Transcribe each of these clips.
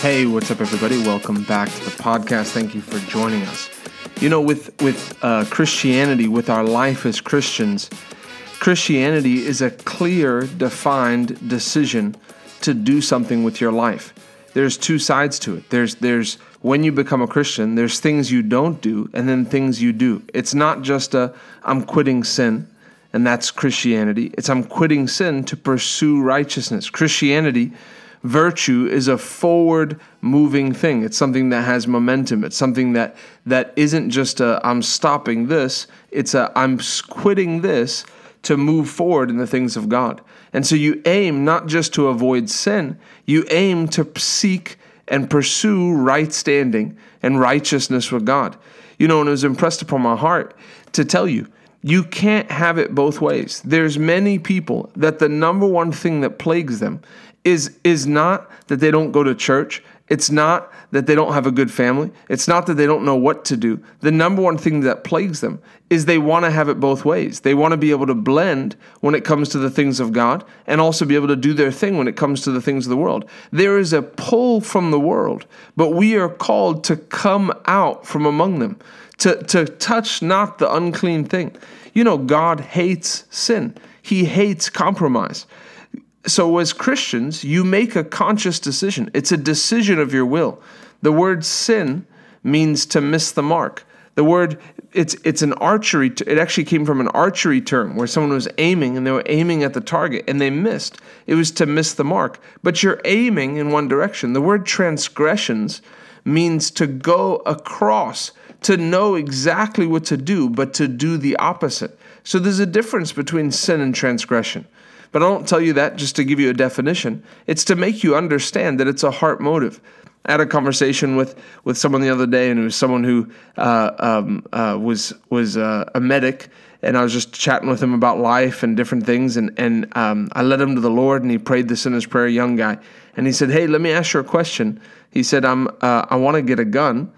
Hey, what's up, everybody? Welcome back to the podcast. Thank you for joining us. You know, with with uh, Christianity, with our life as Christians, Christianity is a clear, defined decision to do something with your life. There's two sides to it. There's there's when you become a Christian, there's things you don't do, and then things you do. It's not just a I'm quitting sin, and that's Christianity. It's I'm quitting sin to pursue righteousness. Christianity virtue is a forward moving thing. It's something that has momentum. It's something that that isn't just a I'm stopping this. It's a I'm quitting this to move forward in the things of God. And so you aim not just to avoid sin, you aim to seek and pursue right standing and righteousness with God. You know, and it was impressed upon my heart to tell you, you can't have it both ways. There's many people that the number one thing that plagues them is is not that they don't go to church. It's not that they don't have a good family. It's not that they don't know what to do. The number one thing that plagues them is they want to have it both ways. They want to be able to blend when it comes to the things of God and also be able to do their thing when it comes to the things of the world. There is a pull from the world, but we are called to come out from among them, to, to touch not the unclean thing. You know, God hates sin, He hates compromise so as Christians, you make a conscious decision. It's a decision of your will. The word sin means to miss the mark. The word it's it's an archery. It actually came from an archery term where someone was aiming and they were aiming at the target and they missed. It was to miss the mark. But you're aiming in one direction. The word transgressions means to go across, to know exactly what to do, but to do the opposite. So there's a difference between sin and transgression. But I don't tell you that just to give you a definition. It's to make you understand that it's a heart motive. I had a conversation with, with someone the other day, and it was someone who uh, um, uh, was was uh, a medic, and I was just chatting with him about life and different things, and and um, I led him to the Lord, and he prayed this in his prayer, young guy, and he said, "Hey, let me ask you a question." He said, "I'm uh, I want to get a gun,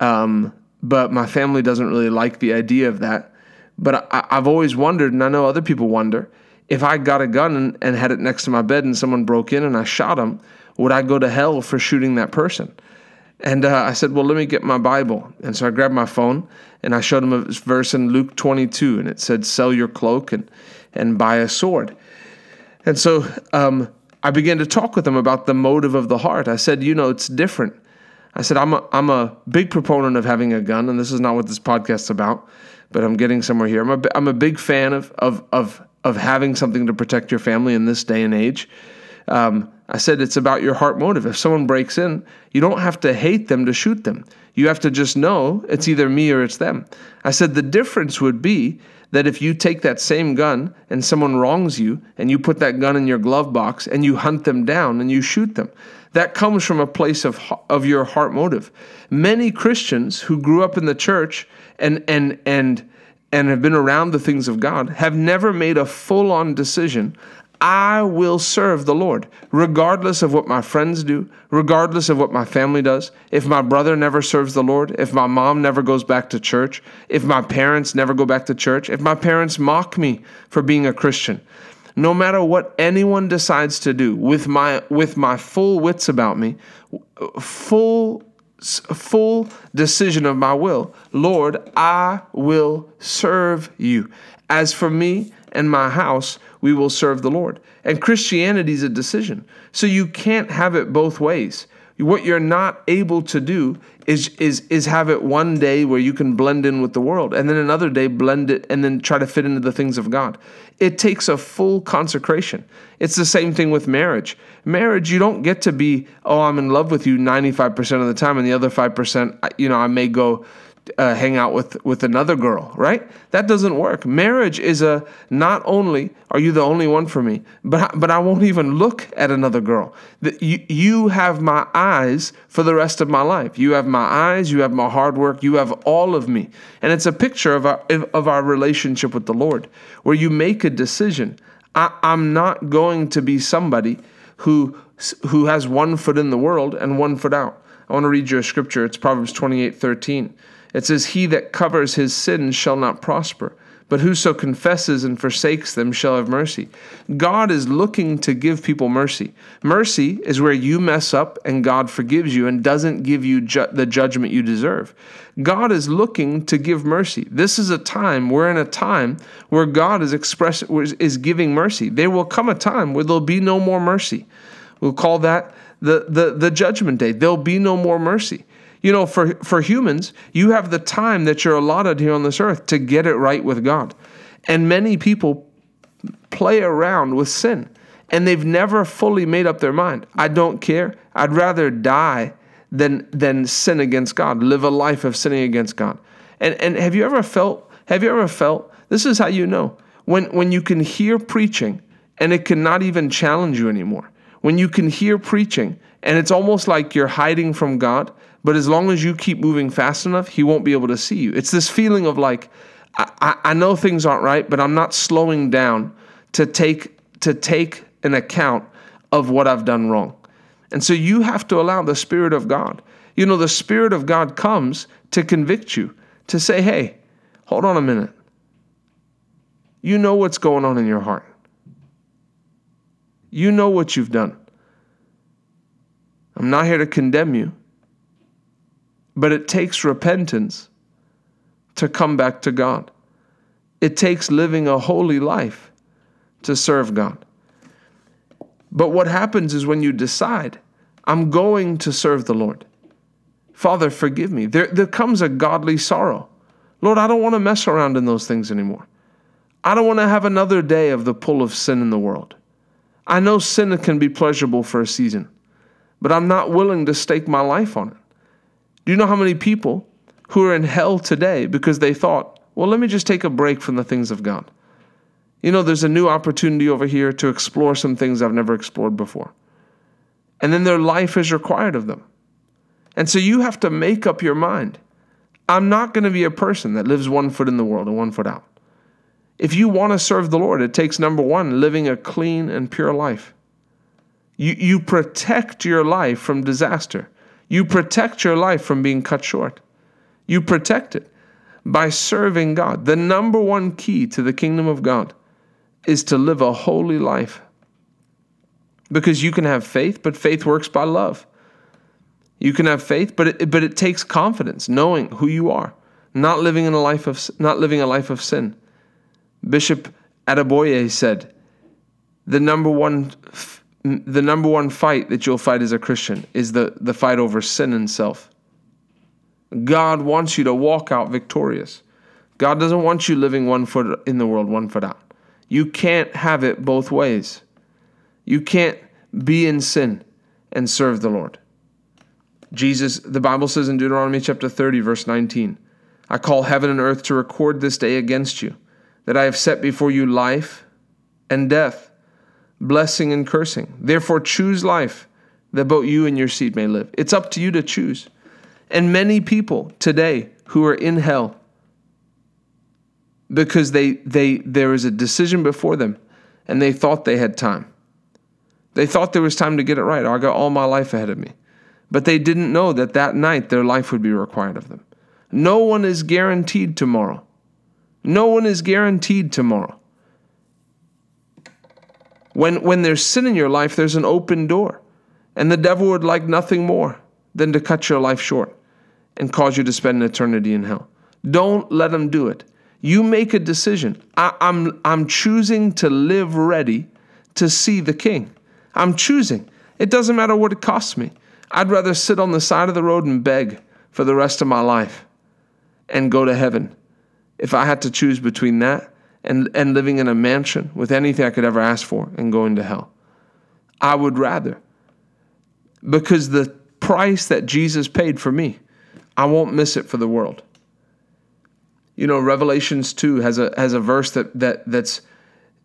um, but my family doesn't really like the idea of that, but I, I've always wondered, and I know other people wonder." If I got a gun and, and had it next to my bed and someone broke in and I shot him, would I go to hell for shooting that person? And uh, I said, Well, let me get my Bible. And so I grabbed my phone and I showed him a verse in Luke 22, and it said, Sell your cloak and, and buy a sword. And so um, I began to talk with him about the motive of the heart. I said, You know, it's different. I said, I'm a, I'm a big proponent of having a gun, and this is not what this podcast's about, but I'm getting somewhere here. I'm a, I'm a big fan of, of, of of having something to protect your family in this day and age. Um, I said it's about your heart motive. If someone breaks in, you don't have to hate them to shoot them. You have to just know it's either me or it's them. I said the difference would be that if you take that same gun and someone wrongs you and you put that gun in your glove box and you hunt them down and you shoot them, that comes from a place of, of your heart motive. Many Christians who grew up in the church and, and, and, and have been around the things of God have never made a full on decision. I will serve the Lord, regardless of what my friends do, regardless of what my family does. If my brother never serves the Lord, if my mom never goes back to church, if my parents never go back to church, if my parents mock me for being a Christian, no matter what anyone decides to do with my with my full wits about me, full full decision of my will. Lord, I will serve you. As for me and my house, we will serve the Lord. And Christianity is a decision. So you can't have it both ways. What you're not able to do is is is have it one day where you can blend in with the world and then another day blend it and then try to fit into the things of God. It takes a full consecration. It's the same thing with marriage. Marriage, you don't get to be, oh, I'm in love with you 95% of the time and the other 5%, you know, I may go uh, hang out with with another girl, right? That doesn't work. Marriage is a not only are you the only one for me, but but I won't even look at another girl. The, you you have my eyes for the rest of my life. You have my eyes. You have my hard work. You have all of me, and it's a picture of our of our relationship with the Lord, where you make a decision. I, I'm not going to be somebody who who has one foot in the world and one foot out. I want to read you a scripture. It's Proverbs 28 13. It says, He that covers his sins shall not prosper, but whoso confesses and forsakes them shall have mercy. God is looking to give people mercy. Mercy is where you mess up and God forgives you and doesn't give you ju- the judgment you deserve. God is looking to give mercy. This is a time, we're in a time where God is express is giving mercy. There will come a time where there'll be no more mercy. We'll call that the, the, the judgment day. There'll be no more mercy. You know, for, for humans, you have the time that you're allotted here on this earth to get it right with God. And many people play around with sin and they've never fully made up their mind. I don't care. I'd rather die than than sin against God, live a life of sinning against God. And and have you ever felt have you ever felt this is how you know when when you can hear preaching and it cannot even challenge you anymore. When you can hear preaching and it's almost like you're hiding from God but as long as you keep moving fast enough, he won't be able to see you. It's this feeling of like, I, I know things aren't right, but I'm not slowing down to take to take an account of what I've done wrong. And so you have to allow the Spirit of God. You know, the Spirit of God comes to convict you, to say, hey, hold on a minute. You know what's going on in your heart. You know what you've done. I'm not here to condemn you. But it takes repentance to come back to God. It takes living a holy life to serve God. But what happens is when you decide, I'm going to serve the Lord. Father, forgive me. There, there comes a godly sorrow. Lord, I don't want to mess around in those things anymore. I don't want to have another day of the pull of sin in the world. I know sin can be pleasurable for a season, but I'm not willing to stake my life on it. Do you know how many people who are in hell today because they thought, well, let me just take a break from the things of God? You know, there's a new opportunity over here to explore some things I've never explored before. And then their life is required of them. And so you have to make up your mind. I'm not going to be a person that lives one foot in the world and one foot out. If you want to serve the Lord, it takes number one, living a clean and pure life. You, you protect your life from disaster. You protect your life from being cut short. You protect it by serving God. The number one key to the kingdom of God is to live a holy life. Because you can have faith, but faith works by love. You can have faith, but it, but it takes confidence, knowing who you are, not living in a life of not living a life of sin. Bishop Adeboye said, "The number one the number one fight that you'll fight as a Christian is the, the fight over sin and self. God wants you to walk out victorious. God doesn't want you living one foot in the world, one foot out. You can't have it both ways. You can't be in sin and serve the Lord. Jesus, the Bible says in Deuteronomy chapter 30, verse 19, I call heaven and earth to record this day against you, that I have set before you life and death blessing and cursing. Therefore, choose life that both you and your seed may live. It's up to you to choose. And many people today who are in hell because they, they, there was a decision before them and they thought they had time. They thought there was time to get it right. I got all my life ahead of me. But they didn't know that that night their life would be required of them. No one is guaranteed tomorrow. No one is guaranteed tomorrow. When, when there's sin in your life, there's an open door. And the devil would like nothing more than to cut your life short and cause you to spend an eternity in hell. Don't let him do it. You make a decision. I, I'm, I'm choosing to live ready to see the king. I'm choosing. It doesn't matter what it costs me. I'd rather sit on the side of the road and beg for the rest of my life and go to heaven if I had to choose between that and, and living in a mansion with anything I could ever ask for and going to hell. I would rather. Because the price that Jesus paid for me, I won't miss it for the world. You know, Revelations 2 has a has a verse that that that's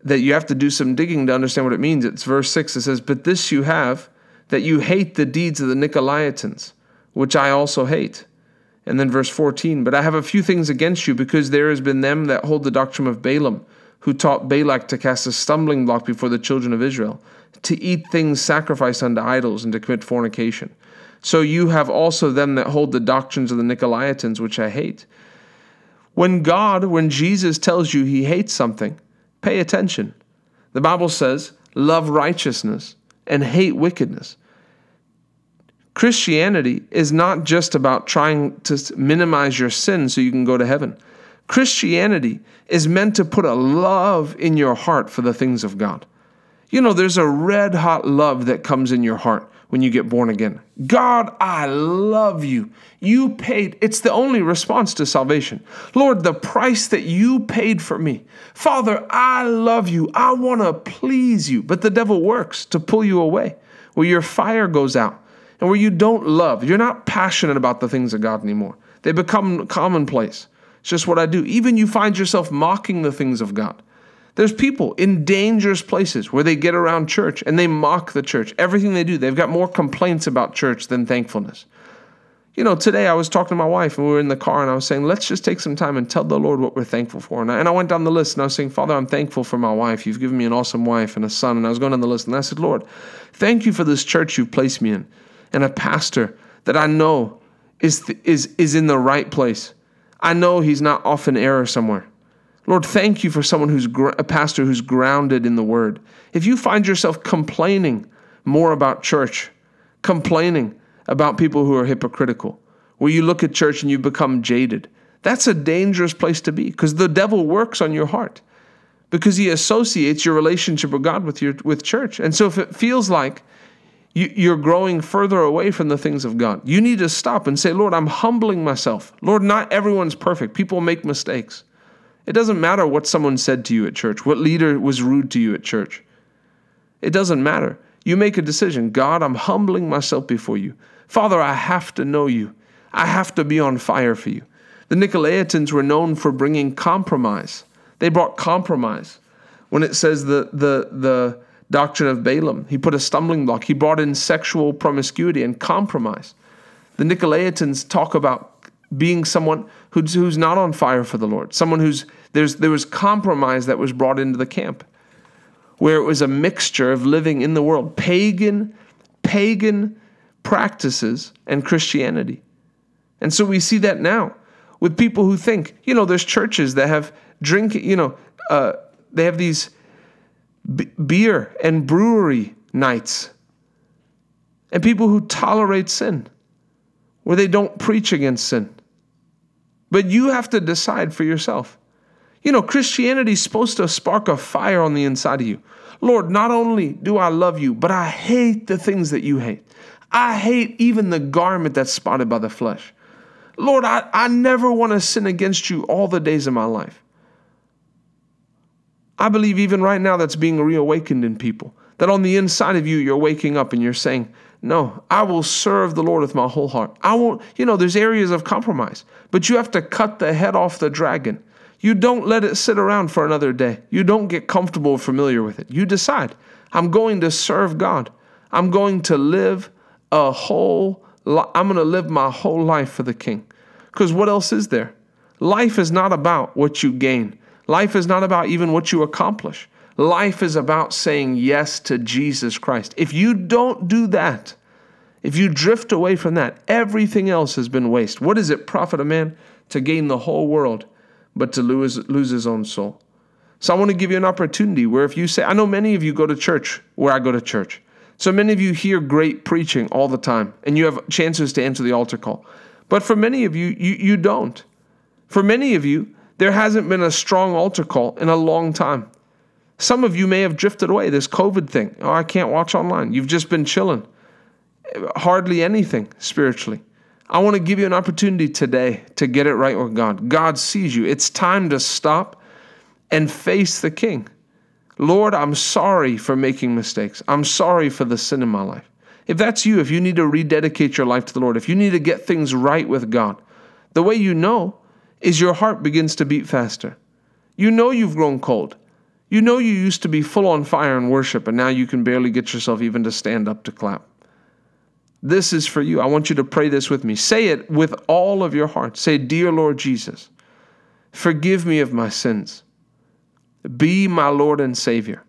that you have to do some digging to understand what it means. It's verse 6. It says, But this you have, that you hate the deeds of the Nicolaitans, which I also hate. And then verse 14, but I have a few things against you because there has been them that hold the doctrine of Balaam, who taught Balak to cast a stumbling block before the children of Israel, to eat things sacrificed unto idols, and to commit fornication. So you have also them that hold the doctrines of the Nicolaitans, which I hate. When God, when Jesus tells you he hates something, pay attention. The Bible says, love righteousness and hate wickedness. Christianity is not just about trying to minimize your sin so you can go to heaven. Christianity is meant to put a love in your heart for the things of God. You know, there's a red hot love that comes in your heart when you get born again. God, I love you. You paid, it's the only response to salvation. Lord, the price that you paid for me. Father, I love you. I want to please you. But the devil works to pull you away, where your fire goes out and where you don't love. You're not passionate about the things of God anymore. They become commonplace. It's just what I do. Even you find yourself mocking the things of God. There's people in dangerous places where they get around church and they mock the church. Everything they do, they've got more complaints about church than thankfulness. You know, today I was talking to my wife and we were in the car and I was saying, let's just take some time and tell the Lord what we're thankful for. And I, and I went down the list and I was saying, Father, I'm thankful for my wife. You've given me an awesome wife and a son. And I was going down the list and I said, Lord, thank you for this church you've placed me in and a pastor that I know is, is, is in the right place. I know he's not off in error somewhere. Lord, thank you for someone who's gr- a pastor who's grounded in the word. If you find yourself complaining more about church, complaining about people who are hypocritical, where you look at church and you become jaded, that's a dangerous place to be because the devil works on your heart because he associates your relationship with God with your with church. And so if it feels like you, are growing further away from the things of God, you need to stop and say, Lord, I'm humbling myself. Lord, not everyone's perfect. People make mistakes. It doesn't matter what someone said to you at church, what leader was rude to you at church. It doesn't matter. You make a decision God, I'm humbling myself before you. Father, I have to know you. I have to be on fire for you. The Nicolaitans were known for bringing compromise. They brought compromise. When it says the, the, the doctrine of Balaam, he put a stumbling block. He brought in sexual promiscuity and compromise. The Nicolaitans talk about being someone who's, who's not on fire for the Lord, someone who's there's there was compromise that was brought into the camp, where it was a mixture of living in the world, pagan, pagan practices and Christianity. And so we see that now with people who think, you know, there's churches that have drink, you know, uh, they have these b- beer and brewery nights, and people who tolerate sin, where they don't preach against sin. But you have to decide for yourself. You know, Christianity is supposed to spark a fire on the inside of you. Lord, not only do I love you, but I hate the things that you hate. I hate even the garment that's spotted by the flesh. Lord, I, I never want to sin against you all the days of my life. I believe even right now that's being reawakened in people. That on the inside of you, you're waking up and you're saying, no, I will serve the Lord with my whole heart. I won't, you know, there's areas of compromise, but you have to cut the head off the dragon. You don't let it sit around for another day. You don't get comfortable or familiar with it. You decide, I'm going to serve God. I'm going to live a whole I'm going to live my whole life for the king. Because what else is there? Life is not about what you gain. Life is not about even what you accomplish. Life is about saying yes to Jesus Christ. If you don't do that, if you drift away from that, everything else has been waste. What does it profit a man to gain the whole world, but to lose, lose his own soul? So I want to give you an opportunity where if you say, I know many of you go to church where I go to church. So many of you hear great preaching all the time, and you have chances to answer the altar call. But for many of you, you, you don't. For many of you, there hasn't been a strong altar call in a long time. Some of you may have drifted away. This COVID thing. Oh, I can't watch online. You've just been chilling. Hardly anything spiritually. I want to give you an opportunity today to get it right with God. God sees you. It's time to stop and face the King. Lord, I'm sorry for making mistakes. I'm sorry for the sin in my life. If that's you, if you need to rededicate your life to the Lord, if you need to get things right with God, the way you know is your heart begins to beat faster. You know you've grown cold. You know you used to be full on fire in worship, and now you can barely get yourself even to stand up to clap. This is for you. I want you to pray this with me. Say it with all of your heart. Say, Dear Lord Jesus, forgive me of my sins. Be my Lord and Savior.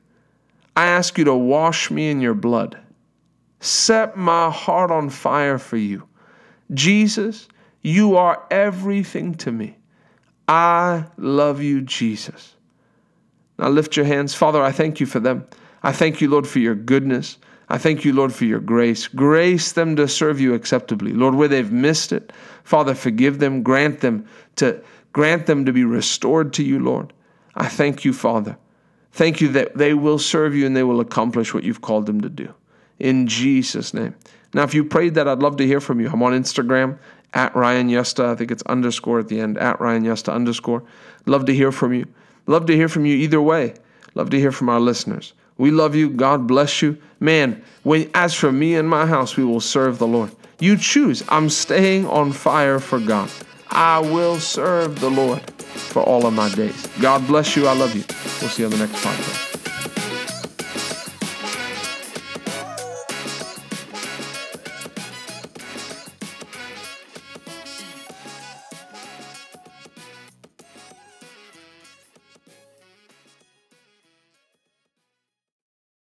I ask you to wash me in your blood. Set my heart on fire for you. Jesus, you are everything to me. I love you, Jesus. Now lift your hands. Father, I thank you for them. I thank you, Lord, for your goodness. I thank you, Lord, for your grace. Grace them to serve you acceptably. Lord, where they've missed it, Father, forgive them, grant them to grant them to be restored to you, Lord. I thank you, Father. Thank you that they will serve you and they will accomplish what you've called them to do. In Jesus' name. Now, if you prayed that, I'd love to hear from you. I'm on Instagram at Ryan Yusta. I think it's underscore at the end, at Ryan Yusta underscore. Love to hear from you. Love to hear from you either way. Love to hear from our listeners. We love you. God bless you. Man, when as for me and my house, we will serve the Lord. You choose. I'm staying on fire for God. I will serve the Lord for all of my days. God bless you. I love you. We'll see you on the next podcast.